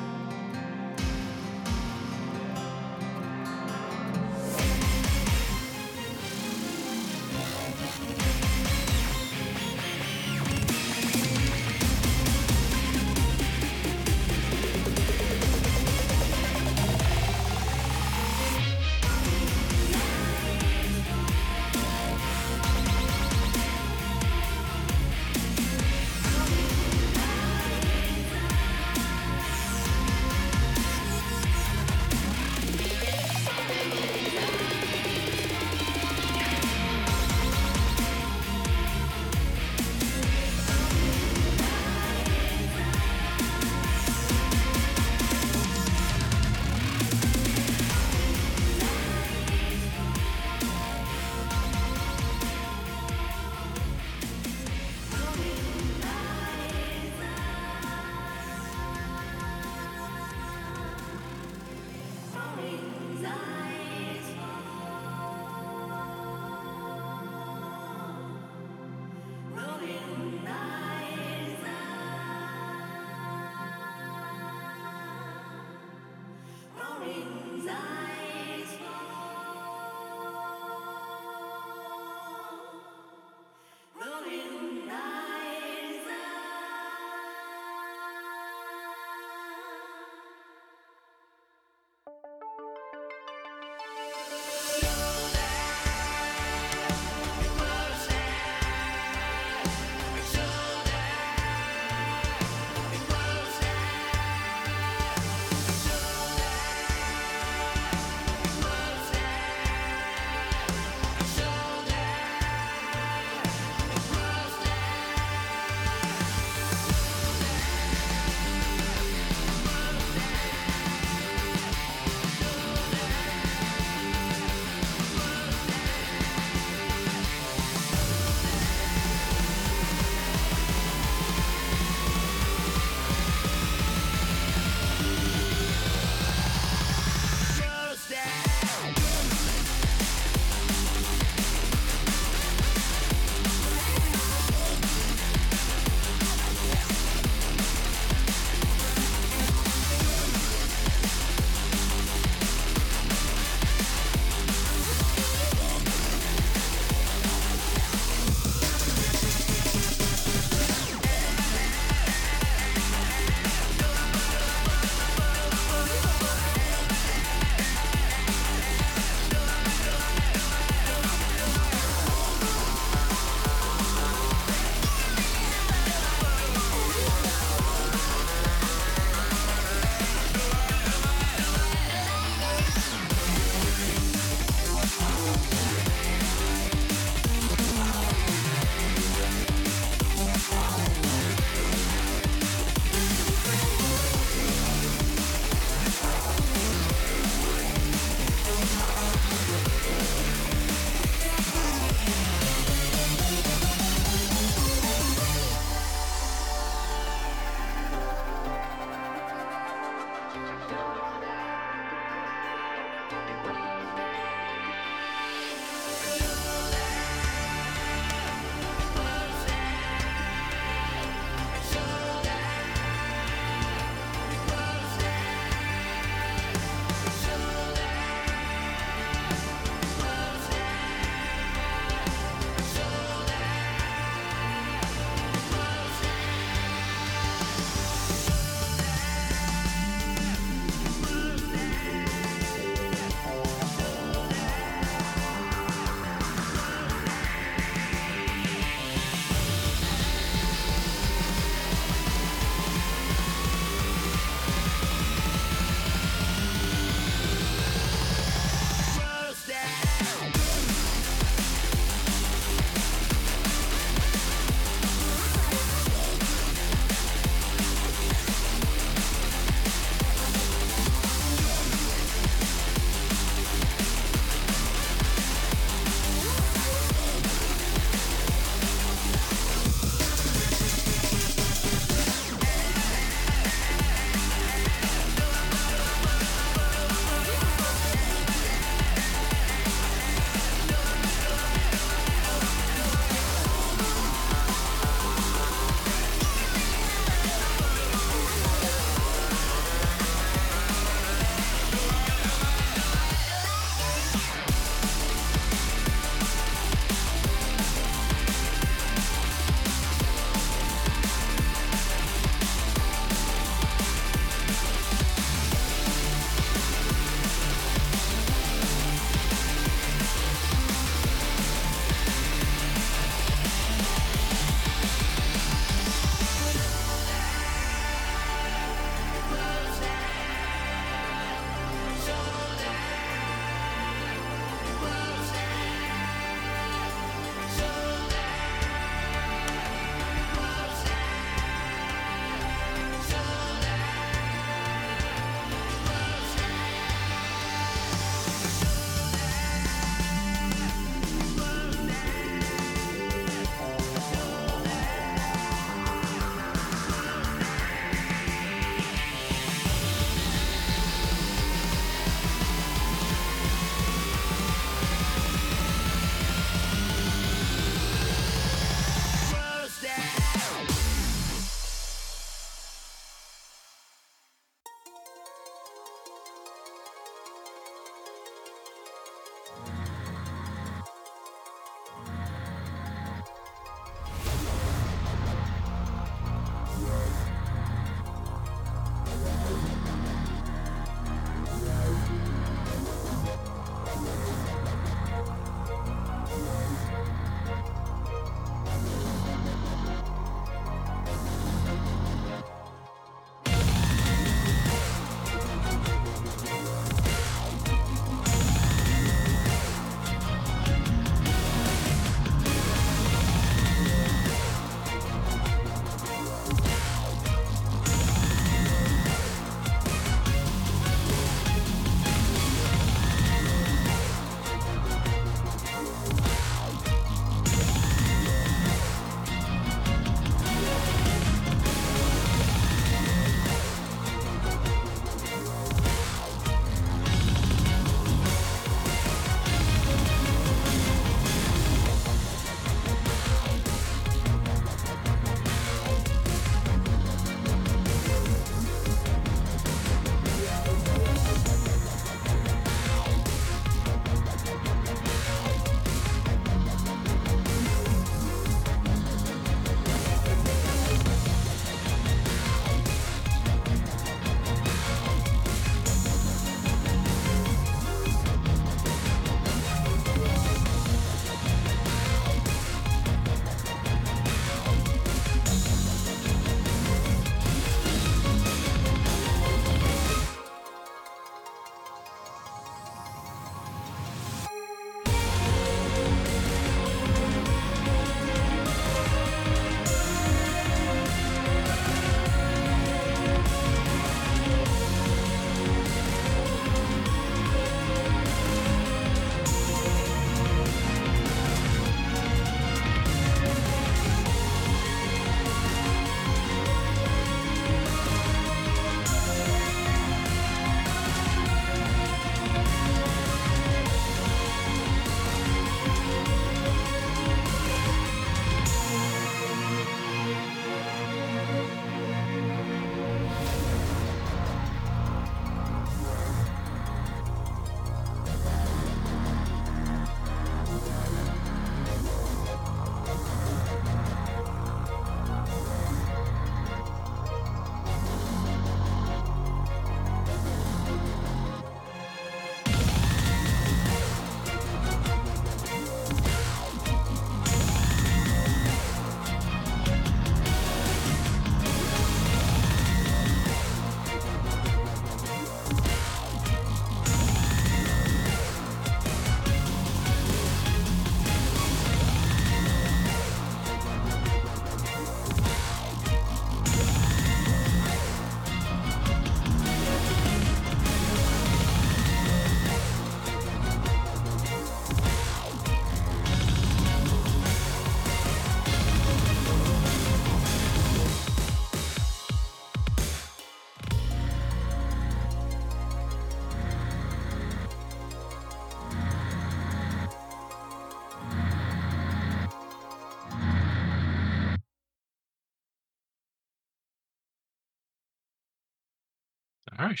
All right.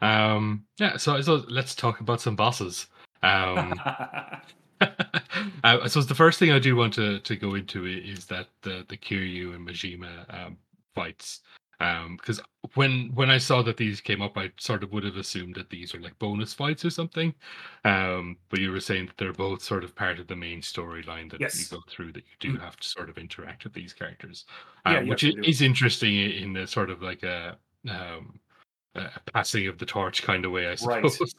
Um, yeah. So, so let's talk about some bosses. Um, I suppose the first thing I do want to, to go into is that the the Kiryu and Majima um, fights. Because when when I saw that these came up, I sort of would have assumed that these are like bonus fights or something. Um, but you were saying that they're both sort of part of the main storyline that Yes. you go through. That you do Mm. have to sort of interact with these characters, Yeah, um, which i- is interesting in the sort of like a um, a passing of the torch kind of way, I Right. suppose.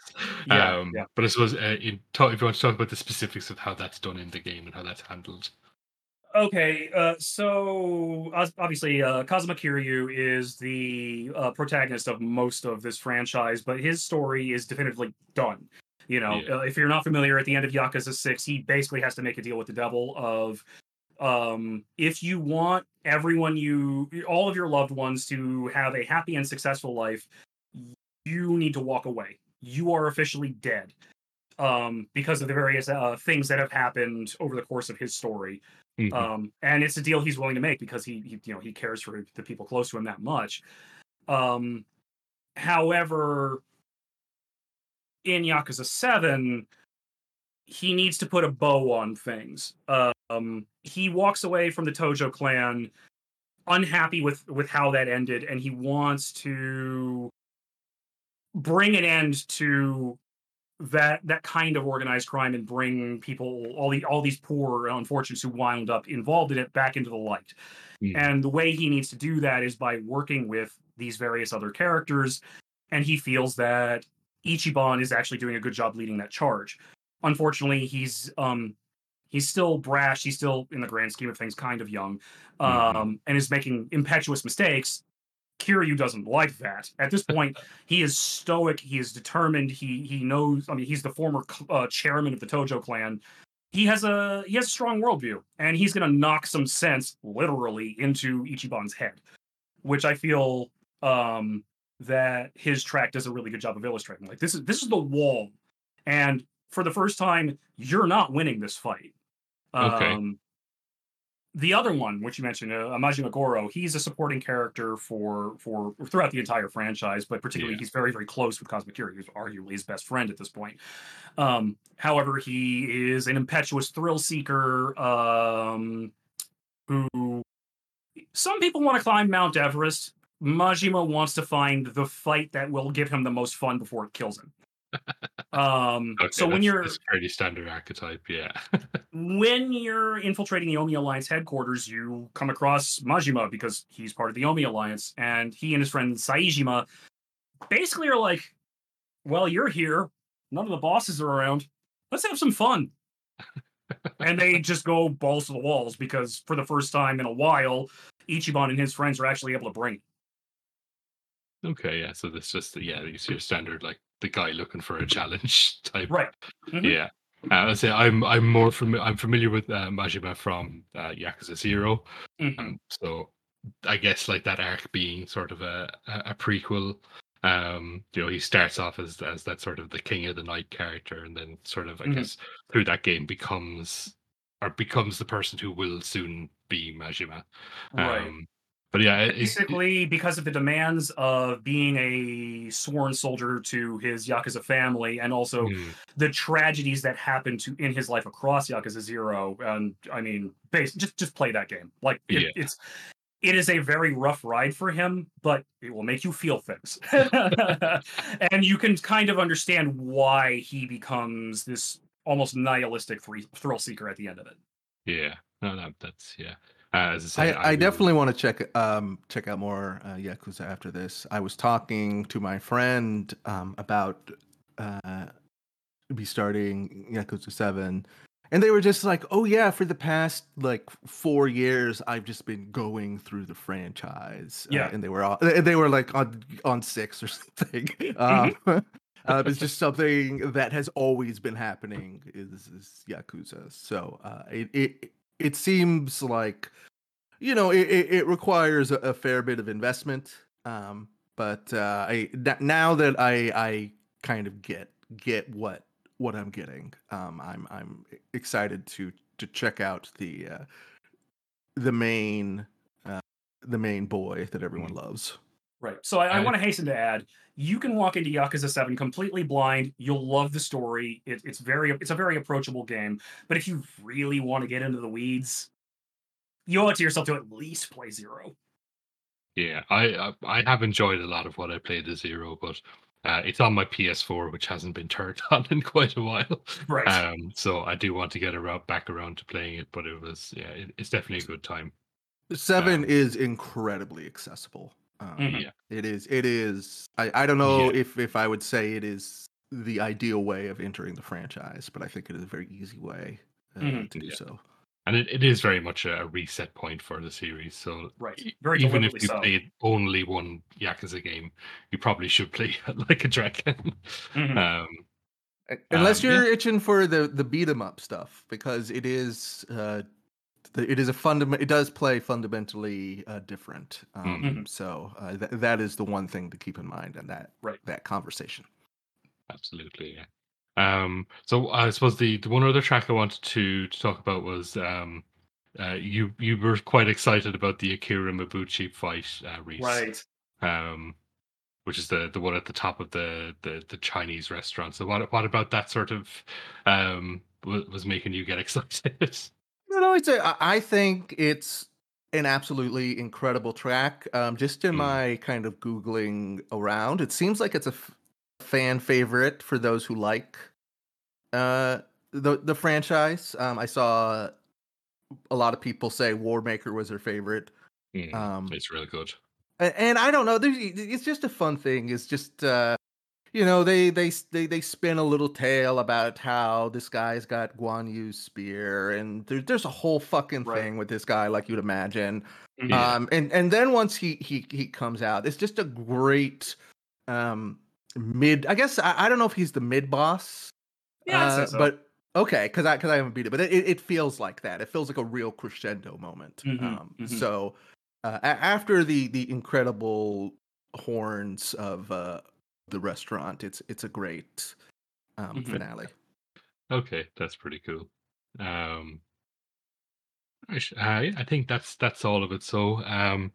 Yeah, um, yeah. But I suppose uh, in talk, if you want to talk about the specifics of how that's done in the game and how that's handled. Okay, uh, so obviously, uh, Kazuma Kiryu is the uh, protagonist of most of this franchise, but his story is definitively done. You know, Yeah. uh, if you're not familiar, at the end of Yakuza Six, he basically has to make a deal with the devil of, um, if you want everyone you, all of your loved ones to have a happy and successful life, you need to walk away. You are officially dead, um, because of the various uh, things that have happened over the course of his story Mhm. um, and it's a deal he's willing to make because he, he you know he cares for the people close to him that much um however in yakuza 7 he needs to put a bow on things um he walks away from the tojo clan unhappy with with how that ended and he wants to bring an end to that that kind of organized crime and bring people all the all these poor unfortunates who wound up involved in it back into the light. Mhm. And the way he needs to do that is by working with these various other characters and he feels that Ichiban is actually doing a good job leading that charge. Unfortunately, he's um he's still brash, he's still in the grand scheme of things kind of young. Um Mhm. and is making impetuous mistakes. Kiryu doesn't like that. At this point, he is stoic. He is determined. He he knows. I mean, he's the former uh, chairman of the Tojo clan. He has a he has a strong worldview, and he's going to knock some sense literally into Ichiban's head, which I feel um, that his track does a really good job of illustrating. Like this is this is the wall, and for the first time, you're not winning this fight. Okay. Um, the other one, which you mentioned, uh, Majima Goro, he's a supporting character for for throughout the entire franchise, but particularly Yeah. he's very very close with Kazuma Kiryu, who's arguably his best friend at this point. Um, however, he is an impetuous thrill seeker um, who some people want to climb Mount Everest. Majima wants to find the fight that will give him the most fun before it kills him. Um, Okay, so when you're pretty standard archetype, yeah. when you're infiltrating the Omi Alliance headquarters, you come across Majima because he's part of the Omi Alliance, and he and his friend Saejima basically are like, "Well, you're here. None of the bosses are around. Let's have some fun." and they just go balls to the walls because for the first time in a while, Ichiban and his friends are actually able to bring. it. okay, yeah. So this just yeah, these your standard like the guy looking for a challenge type. Right. Mhm. Yeah. Uh, I say I'm I'm more familiar. I'm familiar with uh, Majima from uh, Yakuza 0 Mhm. Um, so I guess like that arc being sort of a a, a prequel. Um, you know, he starts off as as that sort of the king of the night character, and then sort of I Mhm. guess through that game becomes or becomes the person who will soon be Majima. Right. But yeah, it, it- basically because of the demands of being a sworn soldier to his yakuza family and also mm, the tragedies that happened to in his life across yakuza zero and i mean base just just play that game. Like it, Yeah. it's it is a very rough ride for him but it will make you feel things. And you can kind of understand why he becomes this almost nihilistic thrill seeker at the end of it. Yeah, no, no, that's yeah. Uh, as I, say, I, I will- definitely want to check um check out more uh, Yakuza after this. I was talking to my friend um about uh be starting Yakuza Seven, and they were just like, "Oh yeah, for the past like four years, I've just been going through the franchise." Uh, Yeah. and they were all they were like on on six or something. Um, uh, it's just something that has always been happening is, is Yakuza. So uh, it it it seems like you know it, it, it requires a, a fair bit of investment. Um, but uh, I now that I I kind of get get what what I'm getting, um, I'm I'm excited to to check out the uh, the main uh, the main boy that everyone loves. Right. So I, I Uh, want to hasten to add, you can walk into Yakuza Seven completely blind. You'll love the story. It, it's very, it's a very approachable game. But if you really want to get into the weeds, you owe it to yourself to at least play Zero. Yeah, I I I have enjoyed a lot of what I played as Zero, but uh, it's on my PS4, which hasn't been turned on in quite a while. Right. Um, so I do want to get around back around to playing it, but it was yeah, it, it's definitely a good time. Seven Um, is incredibly accessible. Um, Mhm. Yeah, It is. It is. I, I don't know Yeah. if if I would say it is the ideal way of entering the franchise, but I think it is a very easy way uh, Mhm. to do Yeah. so. and it, it is very much a, reset point for the series. So Right. Very even if you so. played only one Yakuza game, you probably should play like a dragon. Mhm. um, Unless Um, you're itching for the the beat 'em up stuff, because it is. Uh, it is a fundament. It does play fundamentally uh, different. Um, Mhm. So uh, th- that is the one thing to keep in mind in that Right. that conversation. Absolutely, yeah. Um, so I suppose the, the one other track I wanted to, to talk about was um, uh, you you were quite excited about the Akira Mabuchi fight, uh, Reese, Right. um, which is the the one at the top of the the, the Chinese restaurant. So what what about that sort of um, wa- was making you get excited? No, no, it's a. I think it's an absolutely incredible track. Um, just in Mm. my kind of googling around, it seems like it's a f- fan favorite for those who like uh the the franchise. Um, I saw a lot of people say Warmaker was their favorite. Mm, Um, it's really good. And I don't know. It's just a fun thing. It's just uh, you know they they they they spin a little tale about how this guy's got Guan Yu's spear, and there, there's a whole fucking Right. thing with this guy, like you'd imagine. Yeah. Um, and and then once he he he comes out, it's just a great um mid. I guess I, I don't know if he's the mid boss. Yeah, uh, so. but okay, because I because I haven't beat it, but it, it feels like that. It feels like a real crescendo moment. Mhm, Um, mhm. So uh, after the the incredible horns of uh, the restaurant, it's it's a great um, Mhm. finale. Okay, that's pretty cool. Um, yeah, I think that's that's all of it. So, um,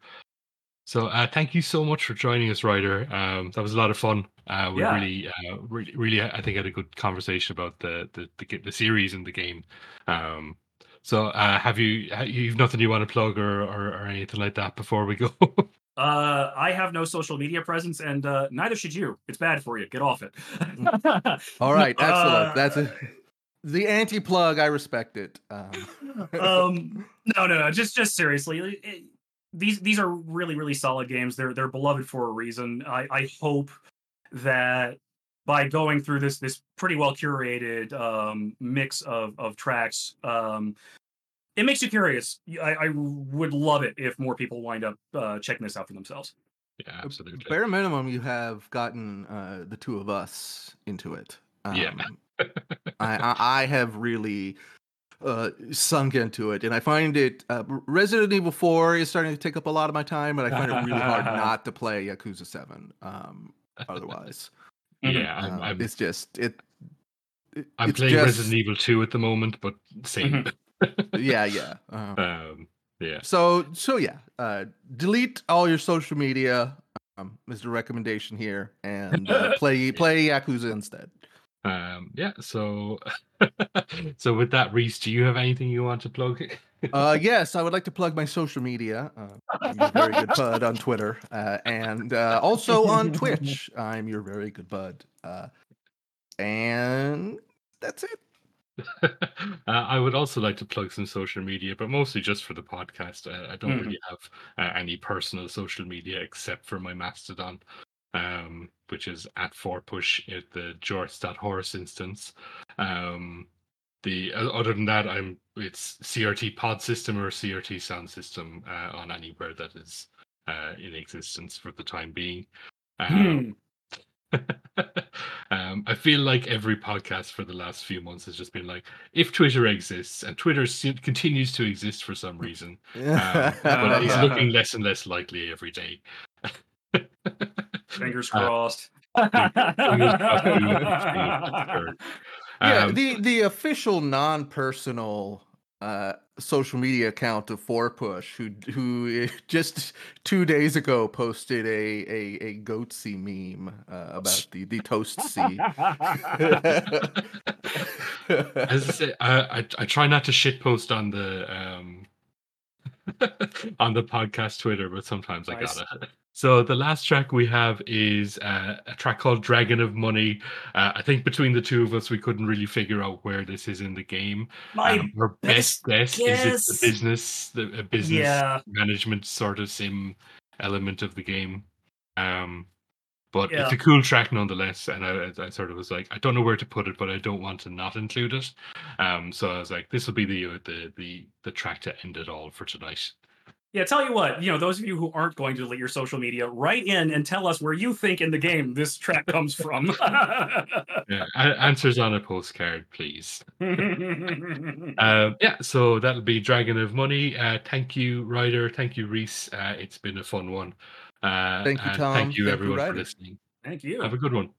so uh, thank you so much for joining us, Ryder. Um, that was a lot of fun. Uh, we Yeah. really, uh, really, really, I think had a good conversation about the the the, the series and the game. Um, so, uh, have you you've nothing you want to plug or, or or anything like that before we go? Uh, I have no social media presence, and uh, neither should you. It's bad for you. Get off it. All right, excellent. Uh, That's a, the anti plug. I respect it. Um, um, no, no, no. Just, just seriously, it- it- these these are really, really solid games. They're they're beloved for a reason. I, I hope that by going through this this pretty well curated um, mix of of tracks, um, it makes you curious. I, I would love it if more people wind up uh, checking this out for themselves. yeah, absolutely. bare minimum, you have gotten uh, the two of us into it. Yeah. Um, I, I I have really uh, sunk into it, and I find it. Uh, Resident Evil Four is starting to take up a lot of my time, but I find it really hard not to play Yakuza Seven. Um, otherwise, yeah, I'm, Um, I'm, it's just it. it- I'm playing just- Resident Evil Two at the moment, but same. Yeah, yeah. Uh, um, yeah. so so yeah, uh, delete all your social media. Um, is the recommendation here, and uh, play play Yakuza instead. Um, yeah, so so with that, Reese, do you have anything you want to plug? Uh, yes, I would like to plug my social media. Uh, I'm your very good bud on Twitter, uh, and uh, also on Twitch. I'm your very good bud, uh, and that's it. uh, I would also like to plug some social media, but mostly just for the podcast. Uh, I don't Mhm. really have uh, any personal social media except for my Mastodon, um, which is at four push at the jorts.horse instance. Um, the other than that, I'm it's CRT Pod System or CRT Sound System uh, on anywhere that is uh, in existence for the time being. Um, Hmm. um, I feel like every podcast for the last few months has just been like, if Twitter exists, and Twitter s- continues to exist for some reason, um, but it's looking less and less likely every day. Fingers Uh, crossed. fingers crossed we will be free. Sure. yeah, Um, the the official non-personal uh, social media account of Four Push, who who just two days ago posted a a, a goatsy meme uh, about the the toast sea. As I say, I, I I try not to shit post on the um on the podcast Twitter, but sometimes I gotta. So the last track we have is uh, a track called "Dragon of Money." Uh, I think between the two of us, we couldn't really figure out where this is in the game. My Um, our best best guess, is it's guess- the business, the a business yeah, management sort of sim element of the game. Um, but Yeah. it's a cool track nonetheless, and I, I sort of was like, I don't know where to put it, but I don't want to not include it. Um, so I was like, this will be the uh, the the the track to end it all for tonight. yeah. Tell you what, you know, those of you who aren't going to delete your social media, write in and tell us where you think in the game this track comes from. Yeah, answers on a postcard, please. Um, yeah, so that'll be Dragon of Money. Uh, thank you, Ryder. Thank you, Reese. Uh, it's been a fun one. Uh, Thank you, Tom. Thank you, Thank you, everyone, for listening. Thank you. Have a good one.